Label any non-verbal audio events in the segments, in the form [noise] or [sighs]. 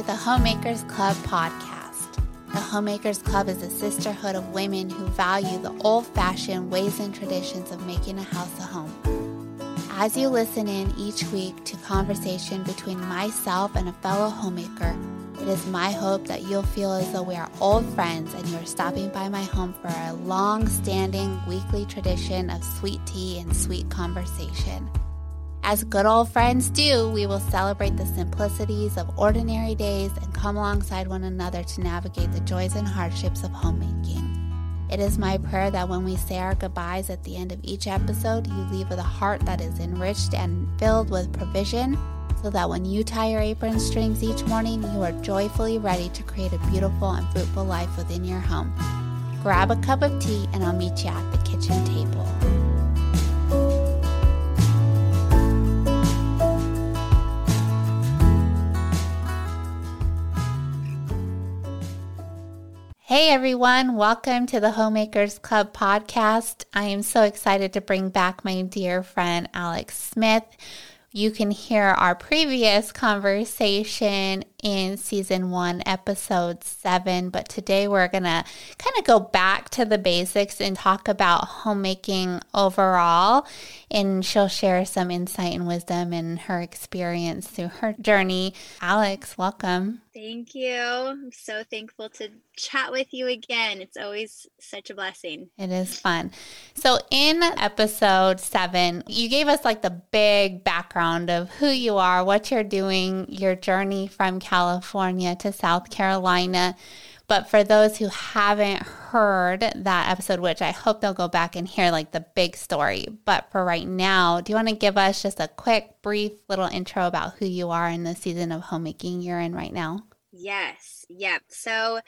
to the Homemakers Club podcast. The Homemakers Club is a sisterhood of women who value the old fashioned ways and traditions of making a house a home. As you listen in each week to conversation between myself and a fellow homemaker, it is my hope that you'll feel as though we are old friends and you're stopping by my home for a long standing weekly tradition of sweet tea and sweet conversation. As good old friends do, we will celebrate the simplicities of ordinary days and come alongside one another to navigate the joys and hardships of homemaking. It is my prayer that when we say our goodbyes at the end of each episode, you leave with a heart that is enriched and filled with provision, so that when you tie your apron strings each morning, you are joyfully ready to create a beautiful and fruitful life within your home. Grab a cup of tea, and I'll meet you at the kitchen table. Hey everyone, welcome to the Homemakers Club podcast. I am so excited to bring back my dear friend Alex Smith. You can hear our previous conversation in season one, episode seven. But today we're going to kind of go back to the basics and talk about homemaking overall. And she'll share some insight and wisdom and her experience through her journey. Alex, welcome. Thank you. I'm so thankful to chat with you again. It's always such a blessing. It is fun. So, in episode seven, you gave us like the big background of who you are, what you're doing, your journey from California to South Carolina. But for those who haven't heard that episode, which I hope they'll go back and hear like the big story. But for right now, do you want to give us just a quick, brief little intro about who you are in the season of homemaking you're in right now? Yes. Yep. So,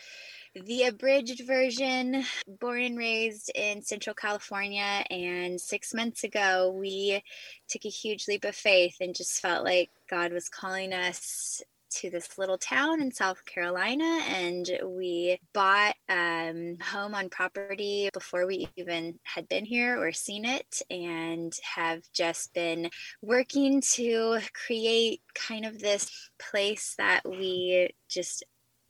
the abridged version, born and raised in Central California. And six months ago, we took a huge leap of faith and just felt like God was calling us to this little town in South Carolina and we bought um, home on property before we even had been here or seen it and have just been working to create kind of this place that we just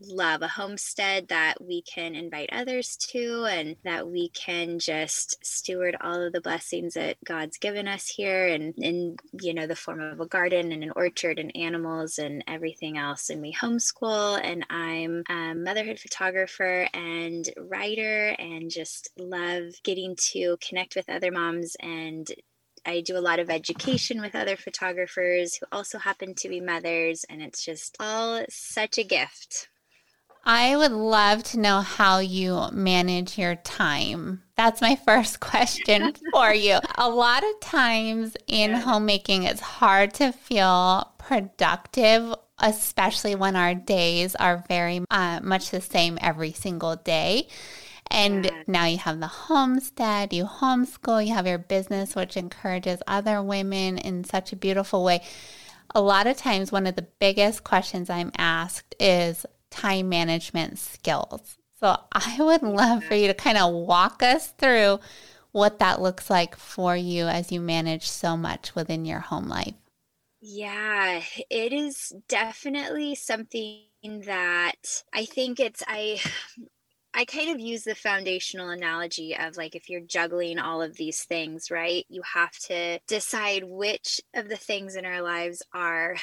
love a homestead that we can invite others to and that we can just steward all of the blessings that God's given us here and in you know the form of a garden and an orchard and animals and everything else. And we homeschool and I'm a motherhood photographer and writer and just love getting to connect with other moms. And I do a lot of education with other photographers who also happen to be mothers, and it's just all such a gift. I would love to know how you manage your time. That's my [laughs] first question for you. A lot of times in homemaking, it's hard to feel productive, especially when our days are very uh, much the same every single day. And now you have the homestead, you homeschool, you have your business, which encourages other women in such a beautiful way. A lot of times, one of the biggest questions I'm asked is, time management skills. So I would love for you to kind of walk us through what that looks like for you as you manage so much within your home life. Yeah, it is definitely something that I think it's I I kind of use the foundational analogy of like if you're juggling all of these things, right? You have to decide which of the things in our lives are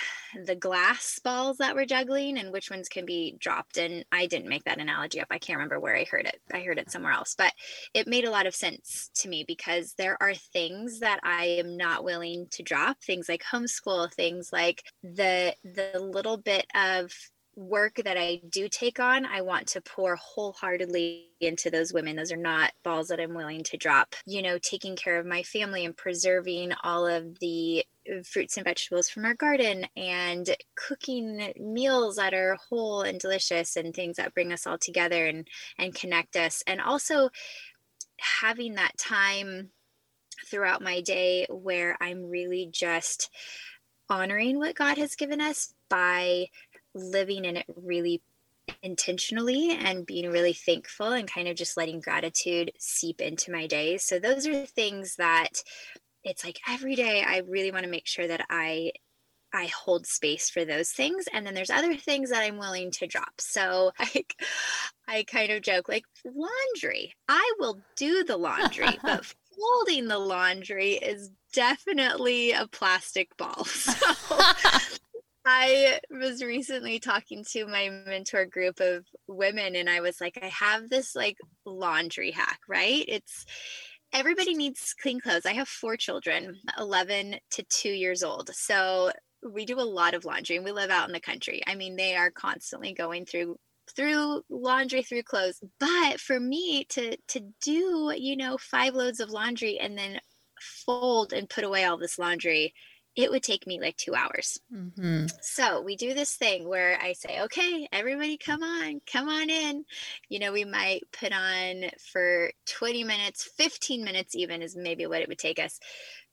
the glass balls that we're juggling and which ones can be dropped. And I didn't make that analogy up. I can't remember where I heard it. I heard it somewhere else, but it made a lot of sense to me because there are things that I am not willing to drop, things like homeschool, things like the the little bit of work that I do take on, I want to pour wholeheartedly into those women. Those are not balls that I'm willing to drop. You know, taking care of my family and preserving all of the fruits and vegetables from our garden and cooking meals that are whole and delicious and things that bring us all together and and connect us and also having that time throughout my day where I'm really just honoring what God has given us by living in it really intentionally and being really thankful and kind of just letting gratitude seep into my days. So those are things that it's like every day I really want to make sure that I I hold space for those things. And then there's other things that I'm willing to drop. So [laughs] I, I kind of joke like laundry. I will do the laundry, [laughs] but folding the laundry is definitely a plastic ball. [laughs] So I was recently talking to my mentor group of women and I was like, I have this like laundry hack, right? It's everybody needs clean clothes. I have four children, 11 to 2 years old. So we do a lot of laundry and we live out in the country. I mean, they are constantly going through through laundry through clothes but for me to to do you know five loads of laundry and then fold and put away all this laundry it would take me like two hours. Mm-hmm. So we do this thing where I say, okay, everybody come on, come on in. You know, we might put on for 20 minutes, 15 minutes even is maybe what it would take us.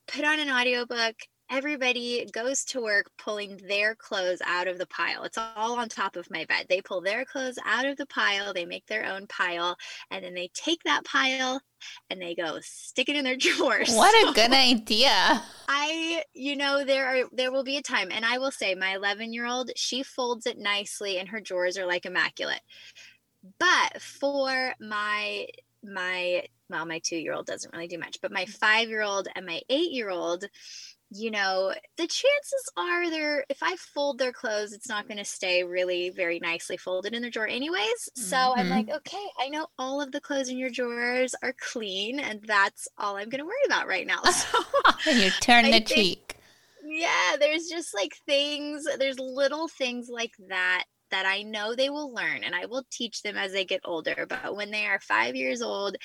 Put on an audiobook, everybody goes to work pulling their clothes out of the pile. It's all on top of my bed. They pull their clothes out of the pile, they make their own pile, and then they take that pile and they go stick it in their [laughs] drawers. What a good idea. I, you know, there are there will be a time and I will say my 11-year-old, she folds it nicely and her drawers are like immaculate. But for my my well, my two year old doesn't really do much, but my five year old and my eight year old, you know, the chances are they're if I fold their clothes, it's not going to stay really very nicely folded in their drawer, anyways. So mm-hmm. I'm like, okay, I know all of the clothes in your drawers are clean, and that's all I'm going to worry about right now. [laughs] So [laughs] you turn the cheek. Yeah, there's just like things, there's little things like that that I know they will learn and I will teach them as they get older. But when they are five years old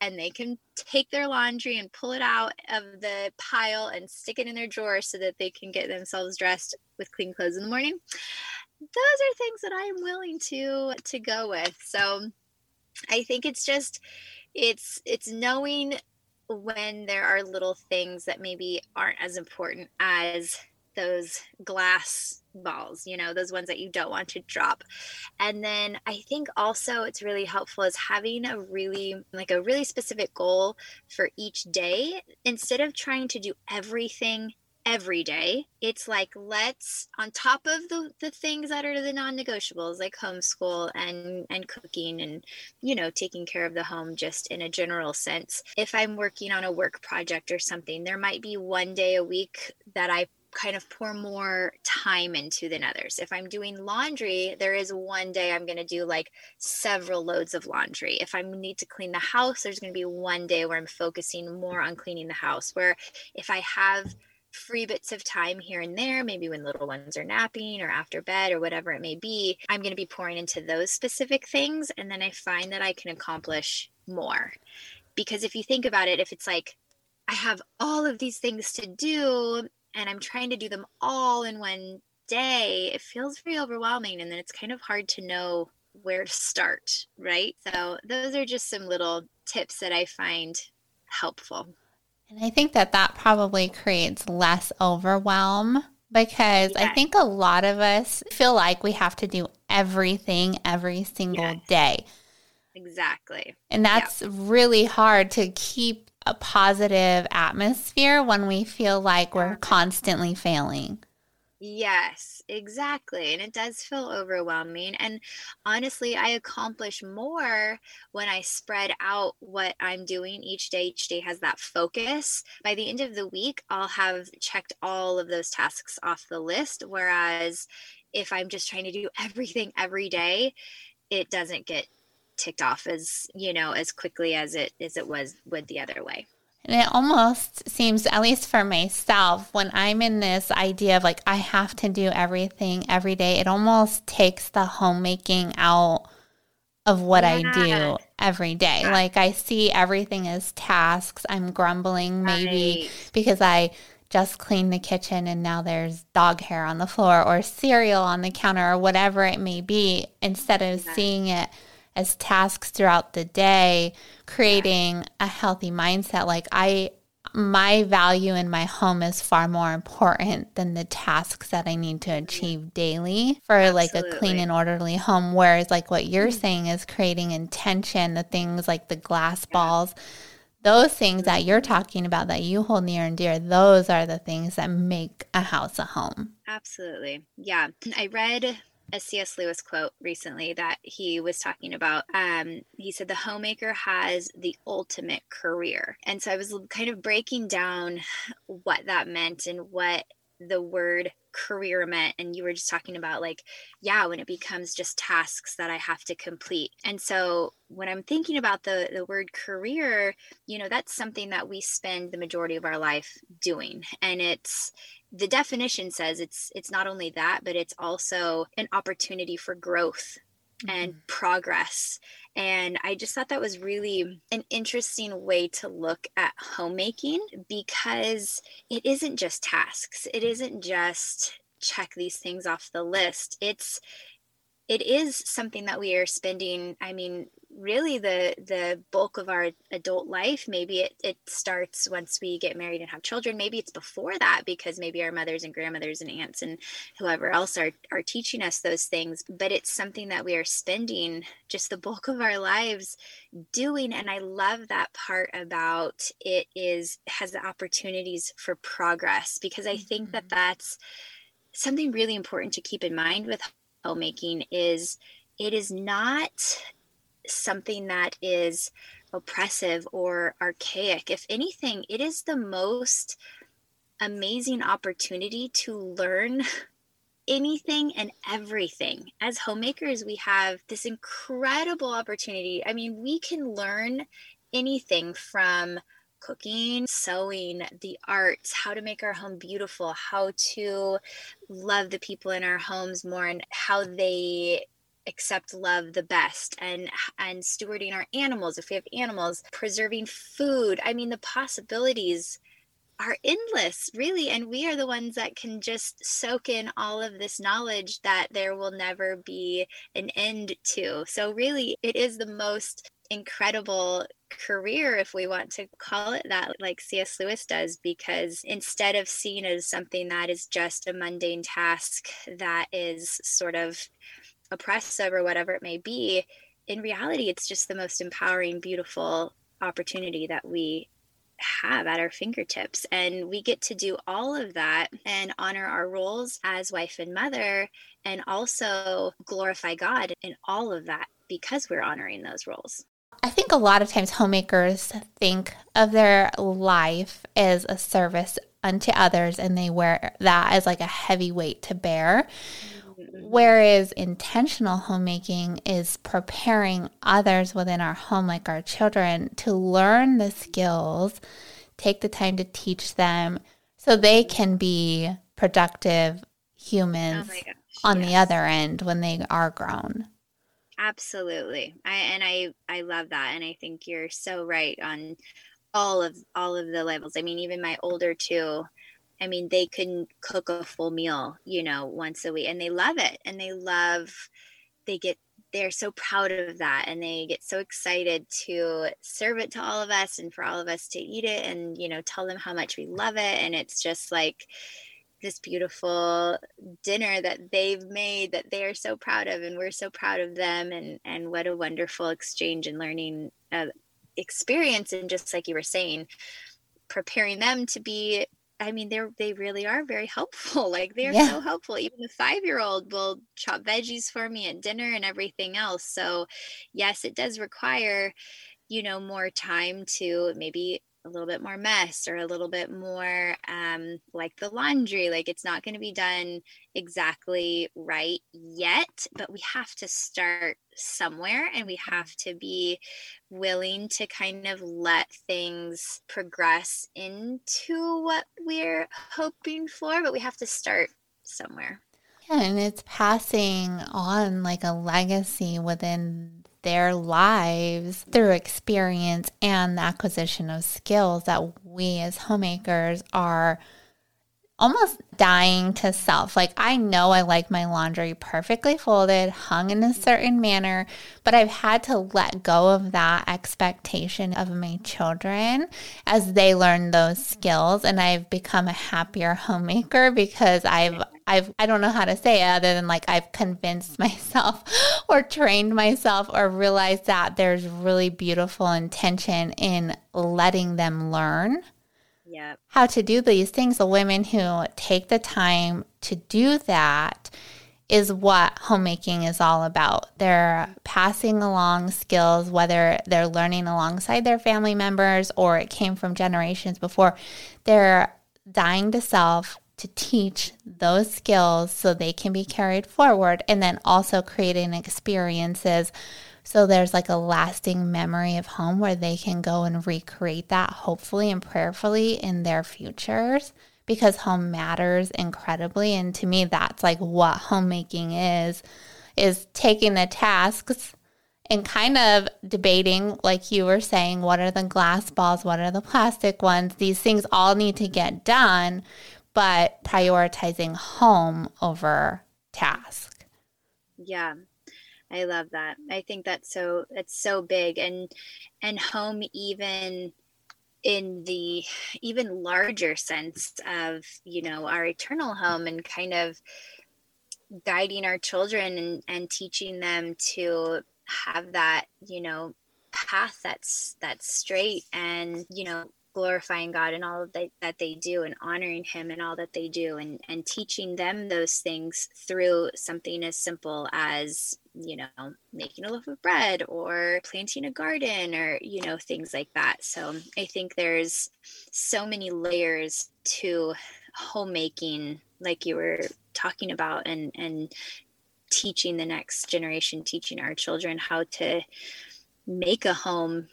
and they can take their laundry and pull it out of the pile and stick it in their drawer so that they can get themselves dressed with clean clothes in the morning, those are things that I'm willing to to go with. So I think it's just it's it's knowing when there are little things that maybe aren't as important as those glass balls, you know, those ones that you don't want to drop. And then I think also it's really helpful is having a really like a really specific goal for each day instead of trying to do everything every day it's like let's on top of the the things that are the non-negotiables like homeschool and and cooking and you know taking care of the home just in a general sense if i'm working on a work project or something there might be one day a week that i kind of pour more time into than others. If I'm doing laundry, there is one day I'm going to do like several loads of laundry. If I need to clean the house, there's going to be one day where I'm focusing more on cleaning the house. Where if I have free bits of time here and there, maybe when little ones are napping or after bed or whatever it may be, I'm going to be pouring into those specific things. And then I find that I can accomplish more. Because if you think about it, if it's like, I have all of these things to do and I'm trying to do them all in one day, it feels very overwhelming. And then it's kind of hard to know where to start, right? So, those are just some little tips that I find helpful. And I think that that probably creates less overwhelm because I think a lot of us feel like we have to do everything every single yes. day. Exactly. And that's yeah. really hard to keep a positive atmosphere when we feel like we're constantly failing. Yes, exactly. And it does feel overwhelming. And honestly, I accomplish more when I spread out what I'm doing each day. Each day has that focus. By the end of the week, I'll have checked all of those tasks off the list. Whereas if I'm just trying to do [laughs] everything every day, it doesn't get ticked off as you know as quickly as it as it was would the other way and it almost seems at least for myself when i'm in this idea of like i have to do everything every day it almost takes the homemaking out of what yeah. i do every day yeah. like i see everything as tasks i'm grumbling maybe right. because i just cleaned the kitchen and now there's dog hair on the floor or cereal on the counter or whatever it may be instead of yeah. seeing it as tasks throughout the day, creating a healthy mindset. Like I my value in my home is far more important than the tasks that I need to achieve daily for Absolutely. like a clean and orderly home. Whereas like what you're mm-hmm. saying is creating intention, the things like the glass balls, those things that you're talking about that you hold near and dear, those are the things that make a house a home. Absolutely. Yeah. I read a C.S. Lewis quote recently that he was talking about. Um, he said, The homemaker has the ultimate career. And so I was kind of breaking down what that meant and what the word career meant and you were just talking about like yeah when it becomes just tasks that i have to complete. And so when i'm thinking about the the word career you know that's something that we spend the majority of our life doing. And it's the definition says it's it's not only that but it's also an opportunity for growth mm-hmm. and progress and I just thought that was really an interesting way to look at homemaking because it isn't just tasks. It isn't just check these things off the list. It's it is something that we are spending i mean really the the bulk of our adult life maybe it, it starts once we get married and have children maybe it's before that because maybe our mothers and grandmothers and aunts and whoever else are are teaching us those things but it's something that we are spending just the bulk of our lives doing and i love that part about it is has the opportunities for progress because i think that mm-hmm. that's something really important to keep in mind with homemaking is it is not something that is oppressive or archaic. If anything, it is the most amazing opportunity to learn [laughs] anything and everything. As homemakers, we have this incredible opportunity. I mean, we can learn anything from cooking, sewing, the arts, how to make our home beautiful, how to love the people in our homes more, and how they accept love the best and and stewarding our animals if we have animals preserving food. I mean the possibilities are endless really and we are the ones that can just soak in all of this knowledge that there will never be an end to. So really it is the most incredible career, if we want to call it that, like C.S. Lewis does, because instead of seen as something that is just a mundane task that is sort of oppressive or whatever it may be, in reality, it's just the most empowering, beautiful opportunity that we have at our fingertips. And we get to do all of that and honor our roles as wife and mother, and also glorify God in all of that because we're honoring those roles. I think a lot of times homemakers think of their life as a service unto others and they wear that as like a heavy weight to bear. Mm-hmm. Whereas intentional homemaking is preparing others within our home, like our children, to learn the skills, take the time to teach them so they can be productive oh humans oh on yes. the other end when they are grown. Absolutely. I and I I love that and I think you're so right on all of all of the levels. I mean even my older two I mean they can cook a full meal, you know, once a week and they love it and they love they get they're so proud of that and they get so excited to serve it to all of us and for all of us to eat it and you know tell them how much we love it and it's just like this beautiful dinner that they've made that they are so proud of and we're so proud of them and and what a wonderful exchange and learning uh, experience and just like you were saying preparing them to be I mean, they're they really are very helpful. [laughs] Like they're yeah. so helpful. Even the five year old will chop veggies for me at dinner and everything else. So, yes, it does require, you know, more time to maybe a little bit more mess or a little bit more um, like the laundry. Like it's not going to be done exactly right yet, but we have to start somewhere and we have to be willing to kind of let things progress into what we're hoping for, but we have to start somewhere. Yeah, and it's passing on like a legacy within their lives through experience and the acquisition of skills that we as homemakers are almost dying to self. Like, I know I like my laundry perfectly folded, hung in a certain manner, but I've had to let go of that expectation of my children as they learn those skills. And I've become a happier homemaker because I've I've I don't know how to say it other than like I've convinced [laughs] myself or trained myself or realized that there's really beautiful intention in letting them learn yep. how to do these things. The women who take the time to do that is what homemaking is all about. They're passing along skills, whether they're learning alongside their family members or it came from generations before. They're dying to self to teach those skills so they can be carried forward and then also creating experiences. So there's like a lasting memory of home where they can go and recreate that hopefully and prayerfully in their futures because home matters incredibly. And to me that's like what homemaking is is taking the tasks and kind of debating like you were saying what are the glass balls what are the plastic ones? These things all need to get done but prioritizing home over task yeah I love that. I think that's so it's so big and and home even in the even larger sense of, you know, our eternal home and kind of guiding our children and, and teaching them to have that, you know, path that's that's straight and, you know, glorifying God and all that, that they do and honoring Him and all that they do and, and teaching them those things through something as simple as, you know, making a loaf of bread or planting a garden or, you know, things like that. So I think there's so many layers to homemaking, like you were talking about, and, and teaching the next generation, teaching our children how to make a home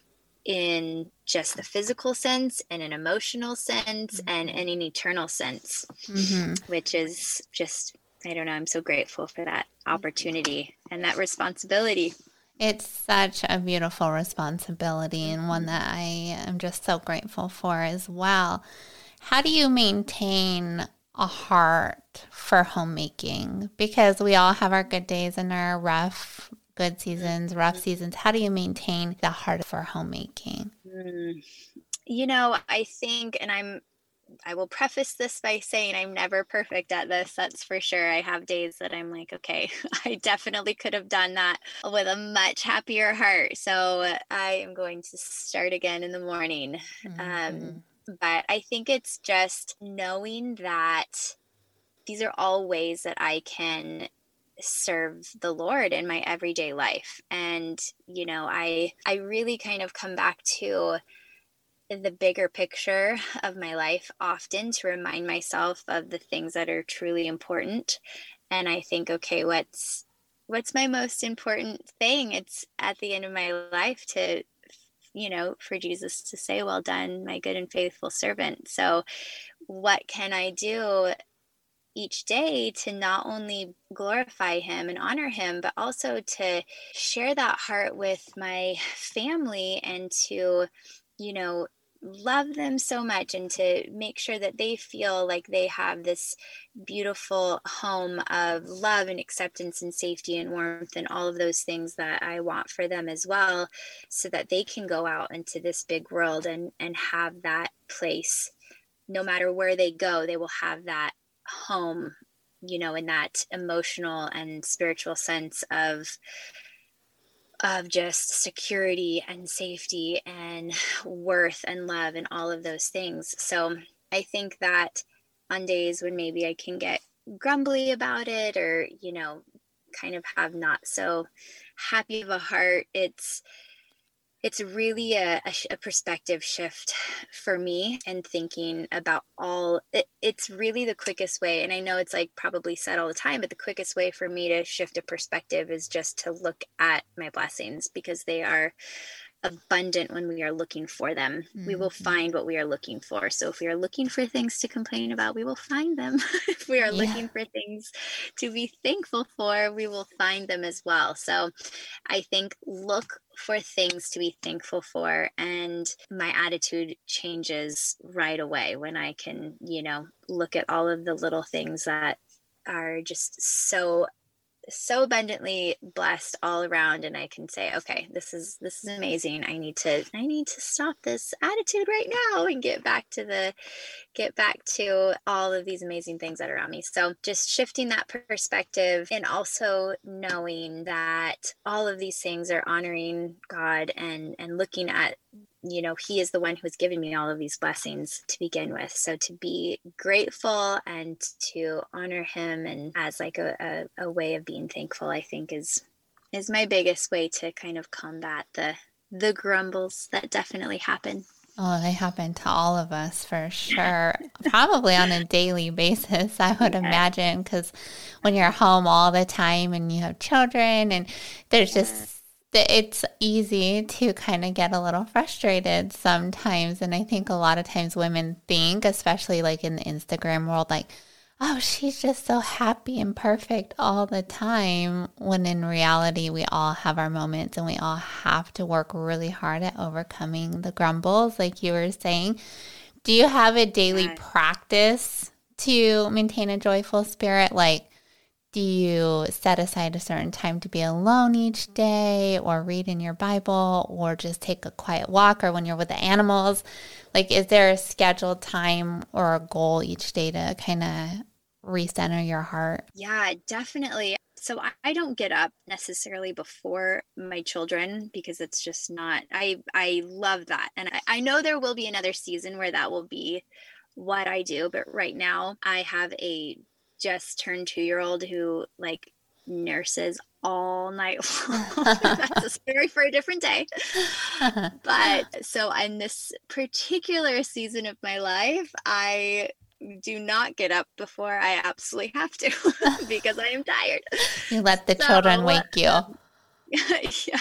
in just the physical sense and an emotional sense mm-hmm. and in an eternal sense mm-hmm. which is just i don't know i'm so grateful for that opportunity and that responsibility it's such a beautiful responsibility and one mm-hmm. that i am just so grateful for as well how do you maintain a heart for homemaking because we all have our good days and our rough good seasons, rough seasons? How do you maintain the heart for homemaking? Mm, you know, I think, and I'm I will preface this by saying I'm never perfect at this. That's for sure. I have days that I'm like, okay, [laughs] I definitely could have done that with a much happier heart. So I am going to start again in the morning. Um, mm-hmm. Um, but I think it's just knowing that these are all ways that I can serve the lord in my everyday life. And you know i i really kind of come back to the bigger picture of my life often to remind myself of the things that are truly important. And i think okay what's what's my most important thing? It's at the end of my life to you know for jesus to say well done my good and faithful servant. So what can i do each day to not only glorify him and honor him, but also to share that heart with my family and to, you know, love them so much and to make sure that they feel like they have this beautiful home of love and acceptance and safety and warmth and all of those things that I want for them as well so that they can go out into this big world and and have that place. No matter where they go they will have that home you know in that emotional and spiritual sense of of just security and safety and worth and love and all of those things. So i think that on days when maybe i can get grumbly about it or you know kind of have not so happy of a heart it's it's really a, a, a, perspective shift for me and thinking about all it, it's really the quickest way and i know it's like probably said all the time but the quickest way for me to shift a perspective is just to look at my blessings because they are abundant when we are looking for them. Mm-hmm. We will mm-hmm. find what we are looking for. So if we are looking for things to complain about, we will find them. [laughs] if we are yeah. looking for things to be thankful for, we will find them as well. So I think look for things to be thankful for and my attitude changes right away when I can, you know, look at all of the little things that are just so so abundantly blessed all around and I can say, okay, this is this is amazing. I need to I need to stop this attitude right now and get back to the get back to all of these amazing things that are around me. So just shifting that perspective and also knowing that all of these things are honoring God and and looking at you know, he is the one who's given me all of these blessings to begin with. So to be grateful and to honor him and as like a, a, a way of being thankful, I think is is my biggest way to kind of combat the the grumbles that definitely happen. Oh, they happen to all of us for sure. Probably on a daily basis, I would imagine, because when you're home all the time and you have children, and there's just it's easy to kind of get a little frustrated sometimes. And I think a lot of times women think, especially like in the Instagram world, like, oh, she's just so happy and perfect all the time. When in reality, we all have our moments and we all have to work really hard at overcoming the grumbles, like you were saying. Do you have a daily practice to maintain a joyful spirit? Like, do you set aside a certain time to be alone each day or read in your Bible or just take a quiet walk or when you're with the animals? Like, is there a scheduled time or a goal each day to kind of recenter your heart? Yeah, definitely. So I don't get up necessarily before my children because it's just not I I love that. And I, I know there will be another season where that will be what I do, but right now I have a just turned two year old who like nurses all night [laughs] long. That's a story for a different day. but [laughs] so in this particular season of my life, I do not get up before I absolutely have to [laughs] because I am tired. You let the so, children wake you. yeah.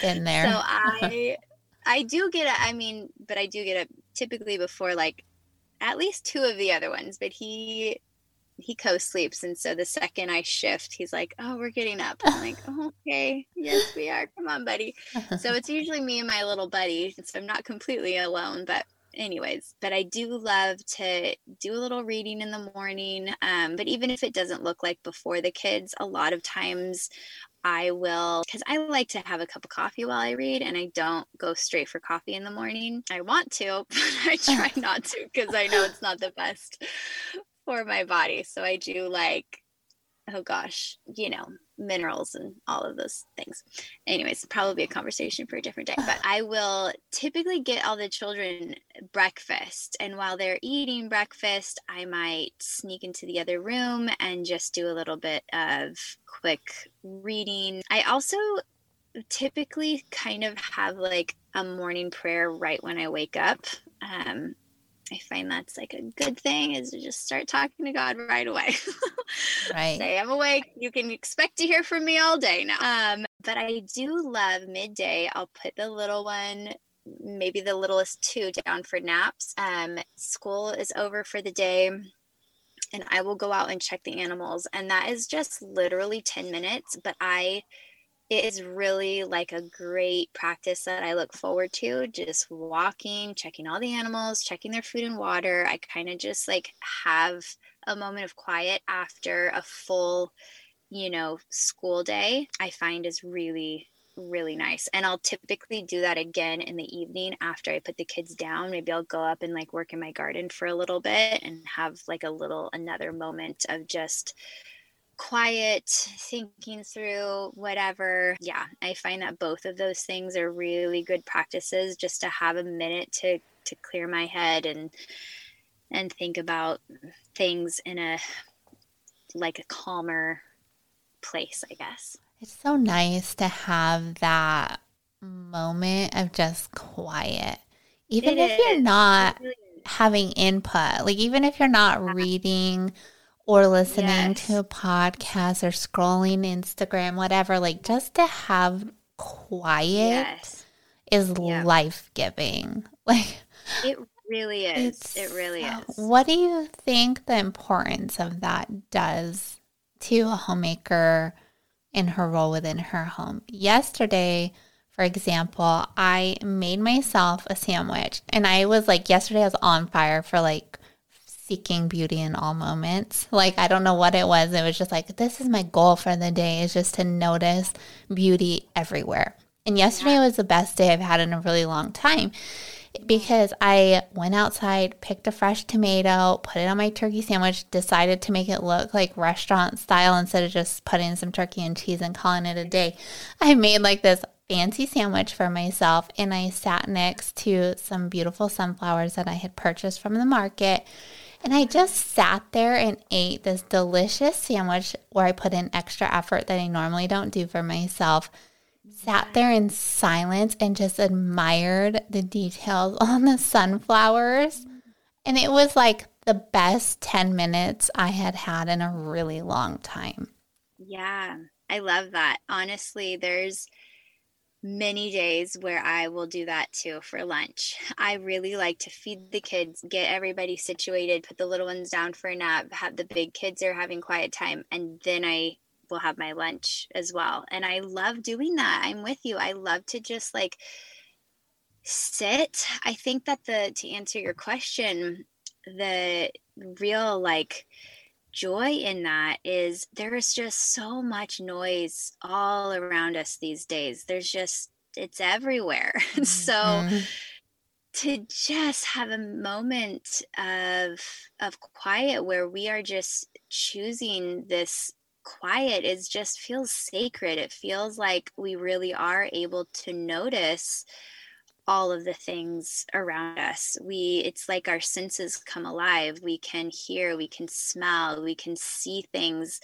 Been there. So I I do get up, I mean, but I do get up typically before like at least two of the other ones, but he he co-sleeps and so the second i shift he's like oh we're getting up. I'm like [laughs] oh, okay. Yes we are. Come on buddy. So it's [laughs] usually me and my little buddy so i'm not completely alone but anyways but i do love to do a little reading in the morning um, but even if it doesn't look like before the kids a lot of times i will because i like to have a cup of coffee while i read and i don't go straight for coffee in the morning. I want to [laughs] but i try not to because i know it's not the best for my body. So I do like, oh gosh, you know, minerals and all of those things. Anyways, probably a conversation for a different day. But I will typically get all the children breakfast. And while they're eating breakfast, I might sneak into the other room and just do a little bit of quick reading. I also typically kind of have like a morning prayer right when I wake up. Um, I find that's like a good thing is to just start talking to God right away. [laughs] right. Say I'm awake. You can expect to hear from me all day now. Um, but I do love midday. I'll put the little one, maybe the littlest two, down for naps. Um, school is over for the day and I will go out and check the animals. And that is just literally 10 minutes, but I it is really like a great practice that I look forward to. Just walking, checking all the animals, checking their food and water. I kind of just like have a moment of quiet after a full, you know, school day. I find is really really nice. And I'll typically do that again in the evening after I put the kids down. Maybe I'll go up and like work in my garden for a little bit and have like a little another moment of just quiet, thinking through whatever. Yeah, I find that both of those things are really good practices just to have a minute to to clear my head and and think about things in a like a calmer place, I guess. It's so nice to have that moment of just quiet. Even it if is. you're not having input, like even if you're not uh-huh. reading or listening yes. to a podcast or scrolling Instagram, whatever, like just to have quiet yes. is life giving. [laughs] Like it really is. It really is. What do you think the importance of that does to a homemaker in her role within her home? Yesterday, for example, I made myself a sandwich and I was like, yesterday I was on fire for like seeking beauty in all moments. Like I don't know what it was. It was just like this is my goal for the day is just to notice beauty everywhere. And yesterday was the best day I've had in a really long time because I went outside, picked a fresh tomato, put it on my turkey sandwich, decided to make it look like restaurant style instead of just putting some turkey and cheese and calling it a day. I made like this fancy sandwich for myself and I sat next to some beautiful sunflowers that I had purchased from the market. And I just sat there and ate this delicious sandwich where I put in extra effort that I normally don't do for myself sat there in silence and just admired the details [laughs] on the sunflowers. And it was like the best 10 minutes I had had in a really long time. Yeah, I love that. Honestly, there's many days where I will do that too for lunch. I really like to feed the kids, get everybody situated, put the little ones down for a nap, have the big kids are having quiet time, and then I will have my lunch as well. And I love doing that. I'm with you. I love to just like sit. I think that the to answer your question, the real like joy in that is there is just so much noise all around us these days. There's just it's everywhere. [laughs] Mm-hmm. so to just have a moment of of quiet where we are just choosing this quiet is just feels sacred. It feels like we really are able to notice all of the things around us. We it's like our senses come alive. We can hear, we can smell, we can see things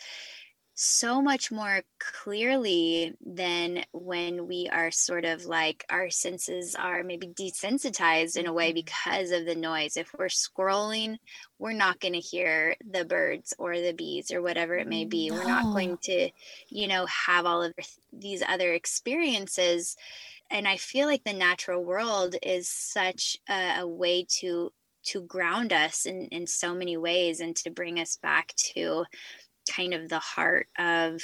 so much more clearly than when we are sort of like our senses are maybe desensitized in a way mm-hmm. because of the noise. If we're scrolling, we're not going to hear the birds or the bees or whatever it may be. No. We're not going to, you know, have all of these other experiences. And I feel like the natural world is such a, a way to to ground us in in so many ways and to bring us back to kind of the heart of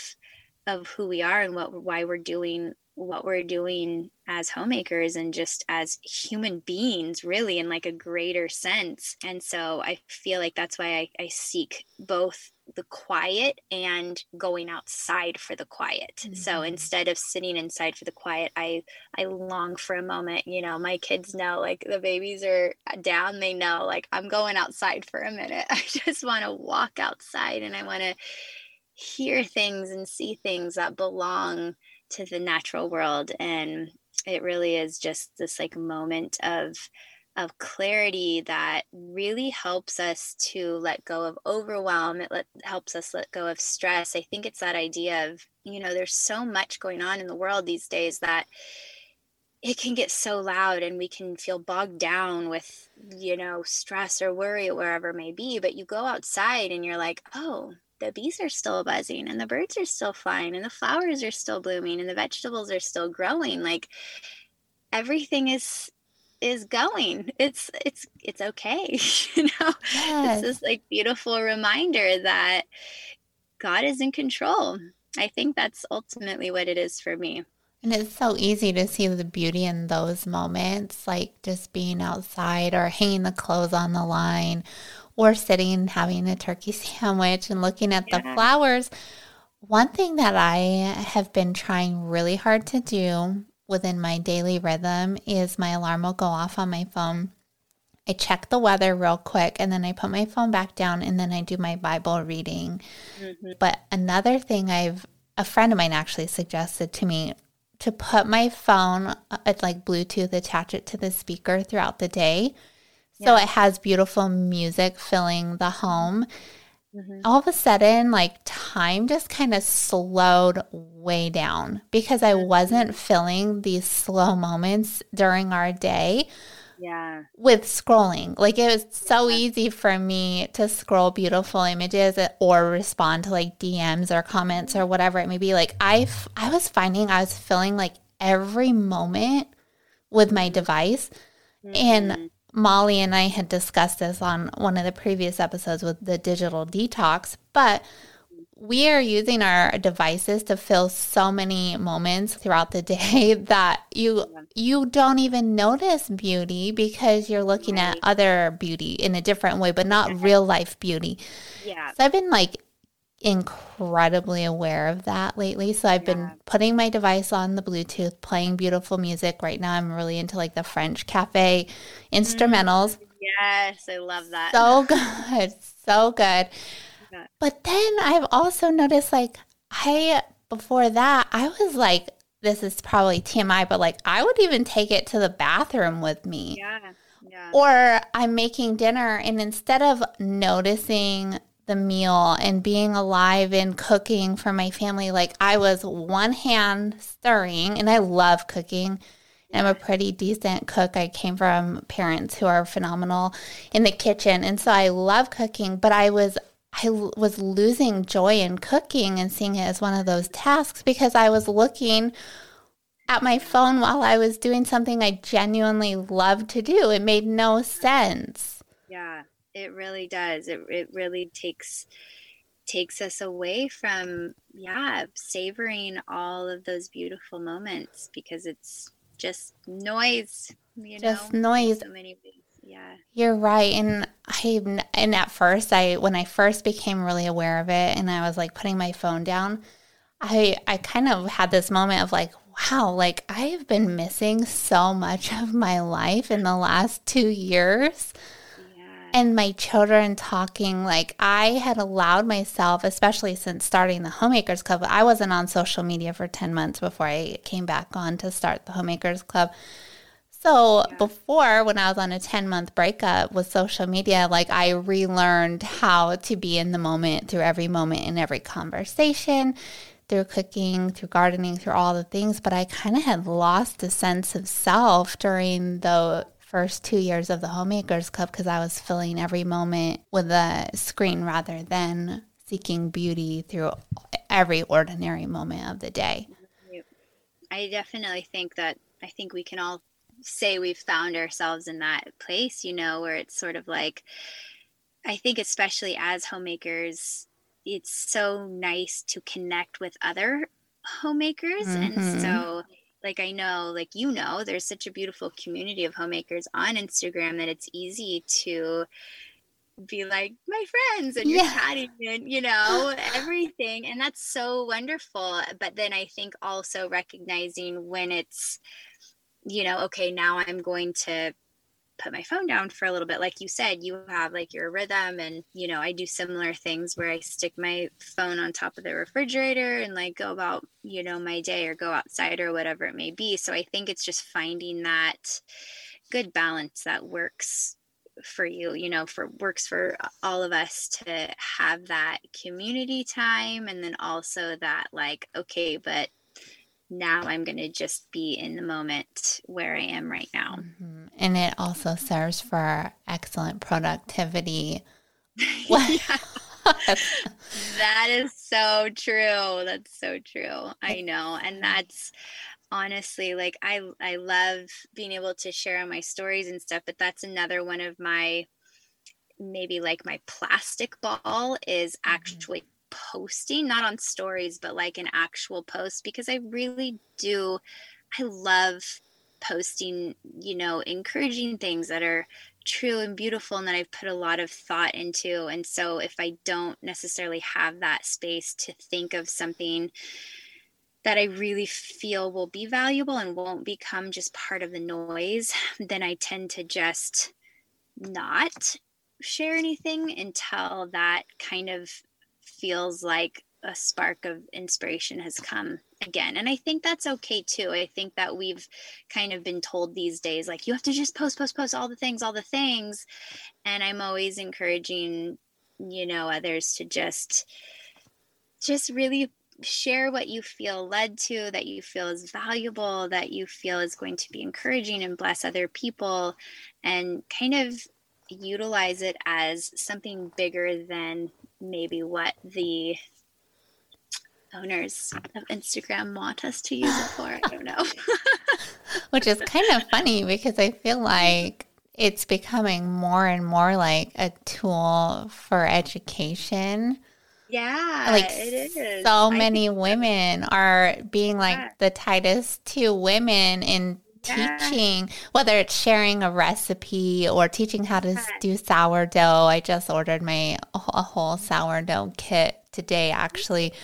of who we are and what why we're doing what we're doing as homemakers and just as human beings really in like a greater sense. And so i feel like that's why i, I seek both the quiet and going outside for the quiet. Mm-hmm. so instead of sitting inside for the quiet i i long for a moment you know my kids know like the babies are down they know like i'm going outside for a minute. [laughs] I just want to walk outside and i want to hear things and see things that belong to the natural world. And it really is just this like moment of of clarity that really helps us to let go of overwhelm it let, helps us let go of stress. I think it's that idea of you know there's so much going on in the world these days that it can get so loud and we can feel bogged down with you know stress or worry or wherever it may be but you go outside and you're like oh the bees are still buzzing and the birds are still flying and the flowers are still blooming and the vegetables are still growing. Like everything is is going it's it's it's okay [laughs] you know yes. this is like beautiful reminder that god is in control i think that's ultimately what it is for me and it's so easy to see the beauty in those moments like just being outside or hanging the clothes on the line or sitting having a turkey [laughs] sandwich and looking at yeah. the flowers. One thing that I have been trying really hard to do within my daily rhythm is my alarm will go off on my phone. I check the weather real quick and then I put my phone back down and then I do my Bible reading. Mm-hmm. But another thing I've, a friend of mine actually suggested to me to put my phone, uh, like Bluetooth, attach it to the speaker throughout the day so it has beautiful music filling the home. Mm-hmm. All of a sudden, like time just kind of slowed way down because I mm-hmm. wasn't filling these slow moments during our day. Yeah. With scrolling. Like it was so yeah. easy for me to scroll beautiful images or respond to like DMs or comments or whatever it may be. Like I, I was finding I was filling like every moment with my device. Mm-hmm. And Molly and I had discussed this on one of the previous episodes with the digital detox, but we are using our devices to fill so many moments throughout the [laughs] day that you you don't even notice beauty because you're looking at other beauty in a different way, but not real life beauty. Yeah. So I've been like incredibly aware of that lately. So I've yeah. been putting my device on the Bluetooth, playing beautiful music. Right now I'm really into like the French cafe instrumentals. Mm, yes, I love that. So [laughs] good. So good. But then I've also noticed like I before that I was like this is probably TMI but like I would even take it to the bathroom with me. Yeah. Yeah. Or I'm making dinner and instead of noticing the meal and being alive and cooking for my family like I was one hand stirring and I love cooking. I'm a pretty decent cook. I came from parents who are phenomenal in the kitchen. And so I love cooking, but I was I was losing joy in cooking and seeing it as one of those tasks because I was looking at my phone while I was doing something I genuinely loved to do. It made no sense. Yeah, it really does. It it really takes takes us away from yeah, savoring all of those beautiful moments because it's just noise, you know, just know. noise. So many yeah you're right and i and at first i when i first became really aware of it and i was like putting my phone down i i kind of had this moment of like wow like i have been missing so much of my life in the last two years and my children talking like i had allowed myself especially since starting the homemakers club i wasn't on social media for 10 months before i came back on to start the homemakers club so yeah. before, when I was on a 10 month breakup with social media, like I relearned how to be in the moment through every moment in every conversation, through cooking, through gardening, through all the things. But I kind of had lost a sense of self during the first two years of the Homemakers Club because I was filling every moment with a screen rather than seeking beauty through every ordinary moment of the day. I definitely think that I think we can all say we've found ourselves in that place, you know, where it's sort of like, I think, especially as homemakers, it's so nice to connect with other homemakers. Mm-hmm. And so, like, I know, like, you know, there's such a beautiful community of homemakers on Instagram that it's easy to be like my friends and you're yeah. chatting and you know everything and that's so wonderful but then i think also recognizing when it's you know, okay, now I'm going to put my phone down for a little bit. Like you said, you have like your rhythm, and you know, I do similar things where I stick my phone on top of the refrigerator and like go about, you know, my day or go outside or whatever it may be. So I think it's just finding that good balance that works for you you know for works for all of us to have that community time and then also that like okay but now I'm going to just be in the moment where I am right now. Mm-hmm. And it also serves for excellent productivity. [laughs] that is so true. That's so true. I know. And that's honestly like I I love being able to share my stories and stuff, but that's another one of my maybe like my plastic ball is mm-hmm. actually posting, not on stories, but like an actual post because I really do. I love posting, you know, encouraging things that are true and beautiful and that I've put a lot of thought into. And so if I don't necessarily have that space to think of something that I really feel will be valuable and won't become just part of the noise, [sighs] then I tend to just not share anything until that kind of feels like a spark of inspiration has come again. And I think that's okay too. I think that we've kind of been told these days, like, you have to just post, post, post all the things, all the things. And I'm always encouraging, you know, others to just, just really share what you feel led to, that you feel is valuable, that you feel is going to be encouraging and bless other people, and kind of utilize it as something bigger than maybe what the owners of Instagram want us to use it for. I don't know. [laughs] Which is kind of funny because I feel like it's becoming more and more like a tool for education. Yeah, like it is. so many women are being like Yeah. the Titus 2 women in Yeah. teaching, whether it's sharing a recipe or teaching how to Yeah. do sourdough. I just ordered my a whole sourdough kit today. Actually,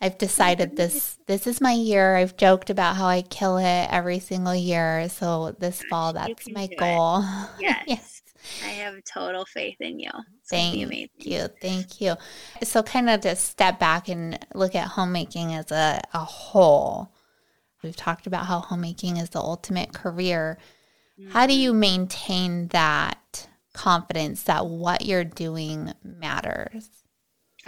I've decided this this is my year. I've joked about how I kill it every single year. So this fall, that's my goal. [laughs] Yes. I have total faith in you. It's Thank you. Thank you. So, kind of to step back and look at homemaking as a, a whole. We've talked about how homemaking is the ultimate career. How do you mm-hmm. maintain that confidence that what you're doing matters?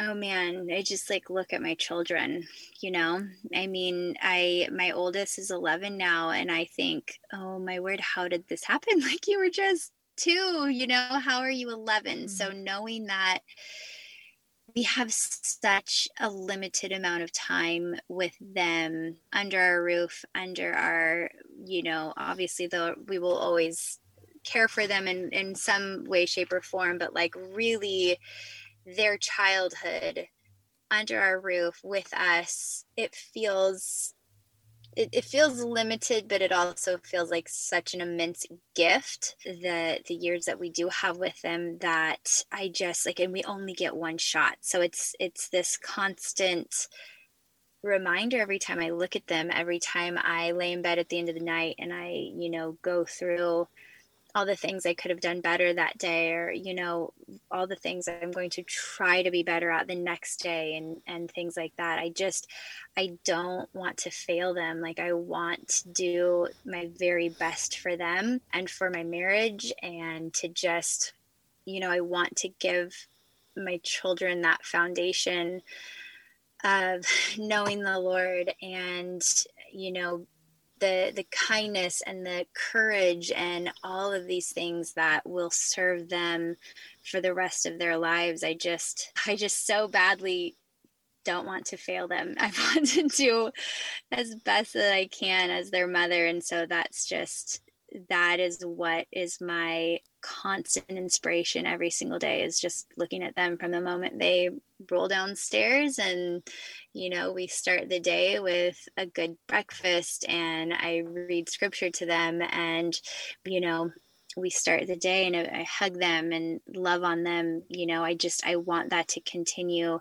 Oh man, I just like look at my children, you know? I mean, I my oldest is 11 now and I think, "Oh my word, how did this happen? [laughs] Like you were just 2, you know? How are you 11?" So mm-hmm. knowing that we have such a limited amount of time with them under our roof, under our, you know, obviously though we will always care for them in in some way shape or form, but like really their childhood under our roof with us it feels it, it feels limited but it also feels like such an immense gift the the years that we do have with them that i just like and we only get one shot. So it's it's this constant reminder every time i look at them every time i lay in bed at the end of the night and i you know go through all the things I could have done better that day, or you know, all the things I'm going to try to be better at the next day, and and things like that. I just, I don't want to fail them. Like I want to do my very best for them and for my marriage, and to just, you know, I want to give my children that foundation of [laughs] knowing the Lord and you know the the kindness and the courage and all of these things that will serve them for the rest of their lives. I just [laughs] i just so badly don't want to fail them. [laughs] I want to do as best that i can as their mother. And so that's just that is what is my constant inspiration every single day is just looking at them from the moment they roll downstairs and you know we start the day with a good breakfast and i read scripture to them and you know we start the day and i hug them and love on them. You know i just i want that to continue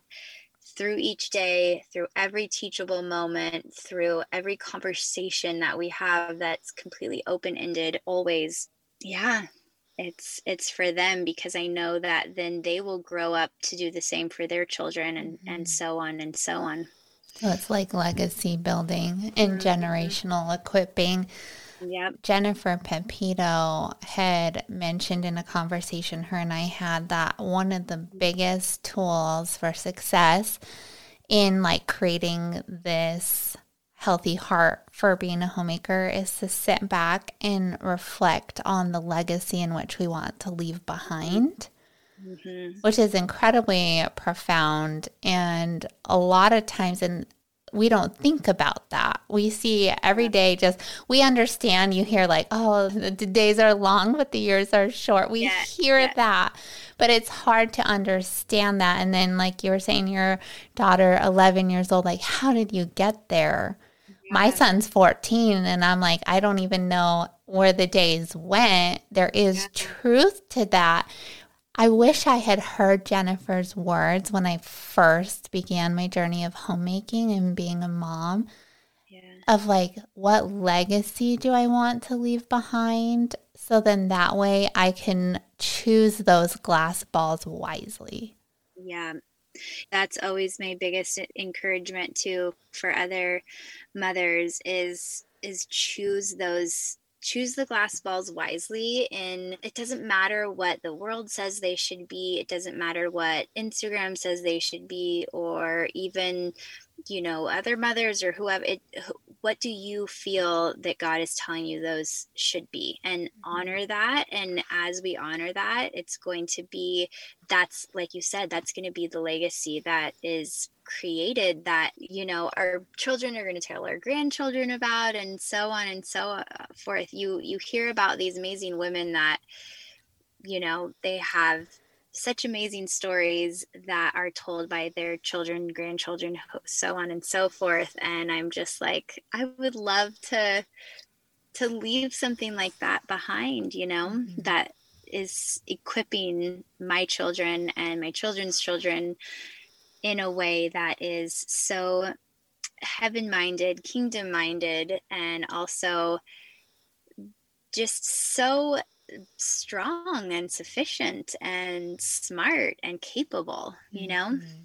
through each day, through every teachable moment, through every conversation that we have that's completely open-ended always. Yeah, it's it's for them because I know that then they will grow up to do the same for their children and Mm-hmm. and so on and so on. So, it's like legacy building and generational equipping. Yep. Jennifer Pepito had mentioned in a conversation her and I had that one of the biggest tools for success in like creating this healthy heart for being a homemaker is to sit back and reflect on the legacy in which we want to leave behind. Mm-hmm. Which is incredibly profound. And a lot of times, and we don't think about that. We see every day just, we understand you hear like, oh, the days are long, but the years are short. We Yeah, hear yeah. that, but it's hard to understand that. And then, like you were saying, your daughter, 11 years old, like, how did you get there? My son's 14, and I'm like, I don't even know where the days went. There is truth to that. I wish I had heard Jennifer's words when I first began my journey of homemaking and being a mom Yeah. of like, what legacy do I want to leave behind? So then that way I can choose those glass balls wisely. Yeah. That's always my biggest encouragement too for other mothers is is choose those choose the glass balls wisely and it doesn't matter what the world says they should be it doesn't matter what instagram says they should be or even you know other mothers or whoever it what do you feel that god is telling you those should be? And honor that and as we honor that it's going to be that's like you said that's going to be the legacy that is created that you know our children are going to tell our grandchildren about and so on and so uh, forth. You you hear about these amazing women that you know they have such amazing stories that are told by their children, grandchildren, so on and so forth. And I'm just like, I would love to to leave something like that behind, you know, mm-hmm. that is equipping my children and my children's children in a way that is so heaven minded, kingdom minded, and also just so strong and sufficient and smart and capable, you know? Mm-hmm.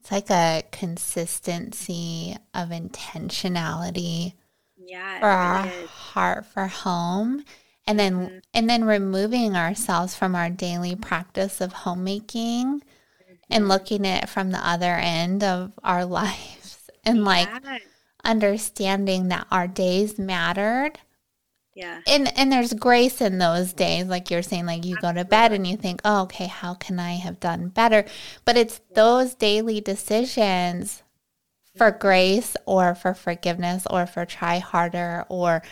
It's like a consistency of intentionality yeah, for our heart for home and then mm-hmm. and then removing ourselves from our daily practice of homemaking mm-hmm. and looking at it from the other end of our [laughs] lives and yeah. like understanding that our days mattered yeah. And and there's grace in those days like you're saying like you Absolutely. go to bed and you think, "Oh, okay, how can I have done better?" But it's those daily decisions for grace or for forgiveness or for try harder or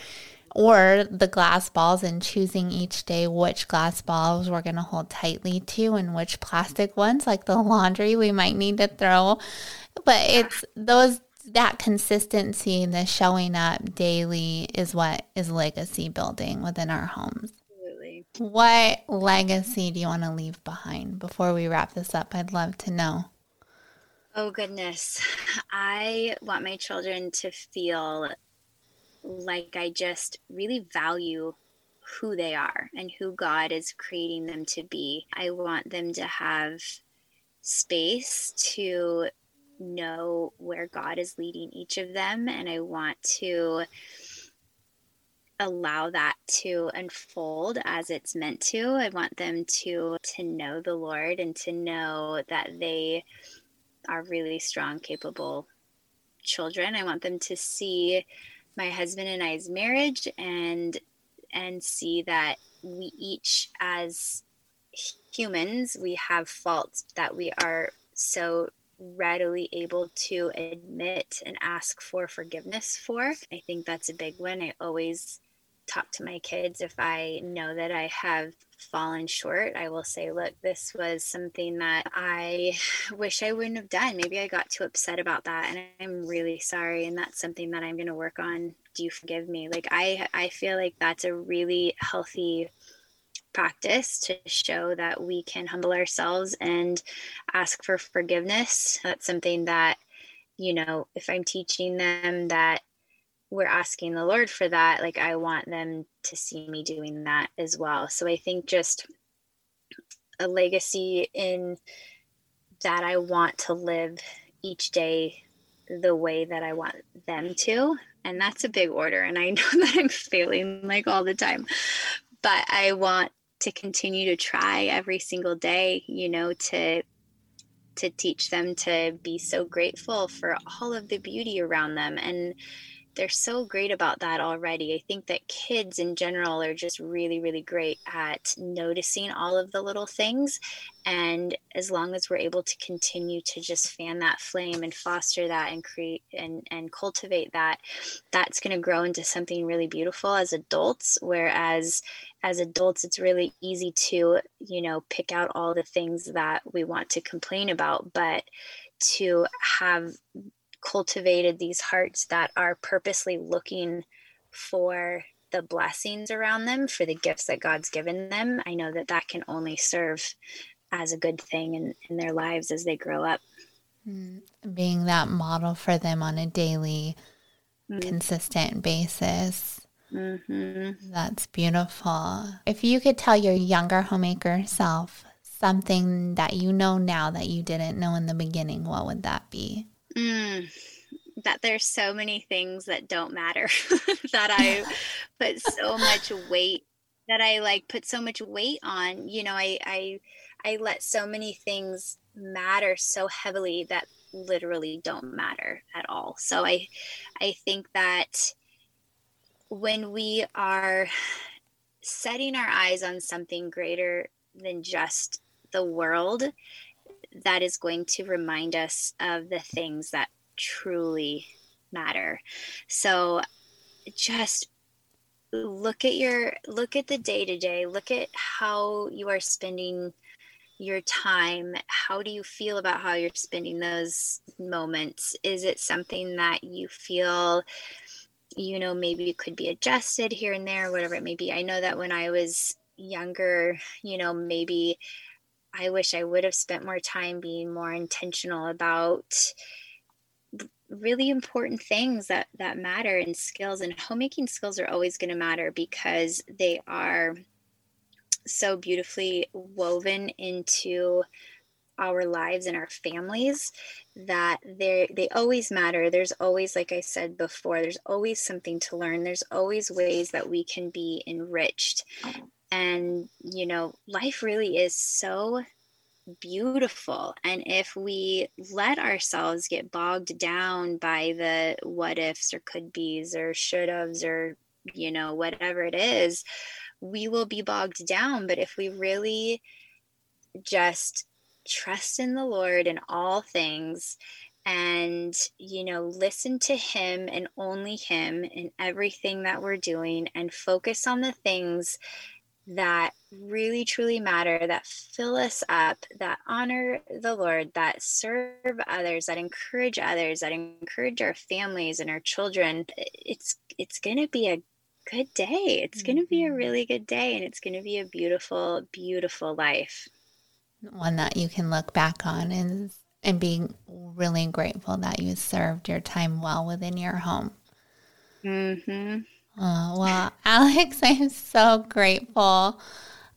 or the glass balls and choosing each day which glass balls we're going to hold tightly to and which plastic ones like the laundry we might need to throw but it's those that consistency, the showing up daily is what is legacy building within our homes. Absolutely. What legacy do you want to leave behind before we wrap this up? I'd love to know. Oh, goodness. I want my children to feel like I just really value who they are and who God is creating them to be. I want them to have space to know where God is leading each of them. And I want to allow that to unfold as it's meant to. I want them to to know the Lord and to know that they are really strong, capable children. I want them to see my husband and I's marriage and and see that we each as humans we have faults that we are so readily able to admit and ask for forgiveness for. I think that's a big one. I always talk to my kids if I know that I have fallen short. I will say, look, this was something that I [sighs] wish I wouldn't have done. Maybe I got too upset about that and I'm really sorry and that's something that I'm going to work on. Do you forgive me? Like I I feel like that's a really healthy practice to show that we can humble ourselves and ask for forgiveness. That's something that, you know, if I'm teaching them that we're asking the Lord for that, like I want them to see me doing that as well. So I think just a legacy in that I want to live each day the way that I want them to. And that's a big order. And I [laughs] know that I'm failing like all the time, but I want to continue to try every single day, you know, to to teach them to be so grateful for all of the beauty around them. And they're so great about that already. I think that kids in general are just really, really great at noticing all of the little things. And as long as we're able to continue to just fan that flame and foster that and create and, and cultivate that, that's going to grow into something really beautiful as adults. Whereas as adults, it's really easy to, you know, pick out all the things that we want to complain about. But to have cultivated these hearts that are purposely looking for the blessings around them, for the gifts that God's given them, I know that that can only serve as a good thing in, in their lives as they grow up. Mm, being that model for them on a daily, mm-hmm. consistent basis. Mm-hmm. That's beautiful. If you could tell your younger homemaker self something that you know now that you didn't know in the beginning, what would that be? Mm, that there's so many things that don't matter [laughs] that I [laughs] put so much weight that I like put so much weight on. You know, I I I let so many things matter so heavily that literally don't matter at all. So I I think that when we are setting our eyes on something greater than just the world that is going to remind us of the things that truly matter. So just look at your look at the day to day, look at how you are spending your time. How do you feel about how you're spending those moments? Is it something that you feel you know maybe it could be adjusted here and there whatever it may be? I know that when i was younger you know maybe i wish i would have spent more time being more intentional about really important things that that matter and skills and homemaking skills are always going to matter because they are so beautifully woven into our lives and our families that they they always matter. There's always like i said before there's always something to learn. There's always ways that we can be enriched and you know life really is so beautiful and if we let ourselves get bogged down by the what ifs or could be's or should haves or you know whatever it is we will be bogged down. But if we really just trust in the Lord in all things and, you know, listen to Him and only Him in everything that we're doing and focus on the things that really truly matter, that fill us up, that honor the Lord, that serve others, that encourage others, that encourage our families and our children, it's it's going to be a good day. It's mm-hmm. going to be a really good day and it's going to be a beautiful, beautiful life. One that you can look back on and, and being really grateful that you served your time well within your home. Mm-hmm. Oh, well, [laughs] Alex, I'm so grateful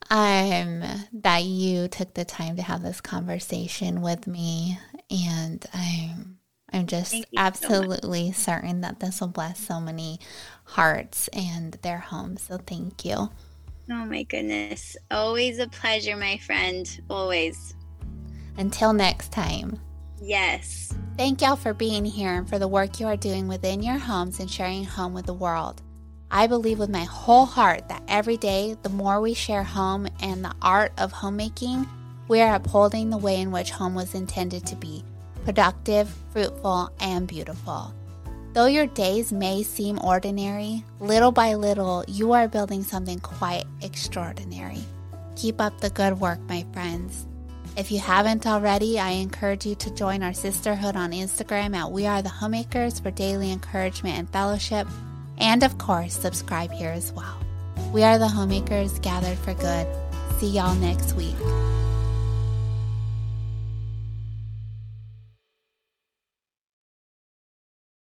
um, that you took the time to have this conversation with me. And I'm I'm just absolutely so certain that this will bless so many hearts and their homes. So thank you. Oh my goodness. Always a pleasure, my friend. Always. Until next time. Yes. Thank y'all for being here and for the work you are doing within your homes and sharing home with the world. I believe with my whole heart that every day, the more we share home and the art of homemaking, we are upholding the way in which home was intended to be productive, fruitful, and beautiful. Though your days may seem ordinary, little by little, you are building something quite extraordinary. Keep up the good work, my friends. If you haven't already, I encourage you to join our sisterhood on Instagram at We Are the Homemakers for daily encouragement and fellowship. And of course, subscribe here as well. We are the homemakers gathered for good. See y'all next week.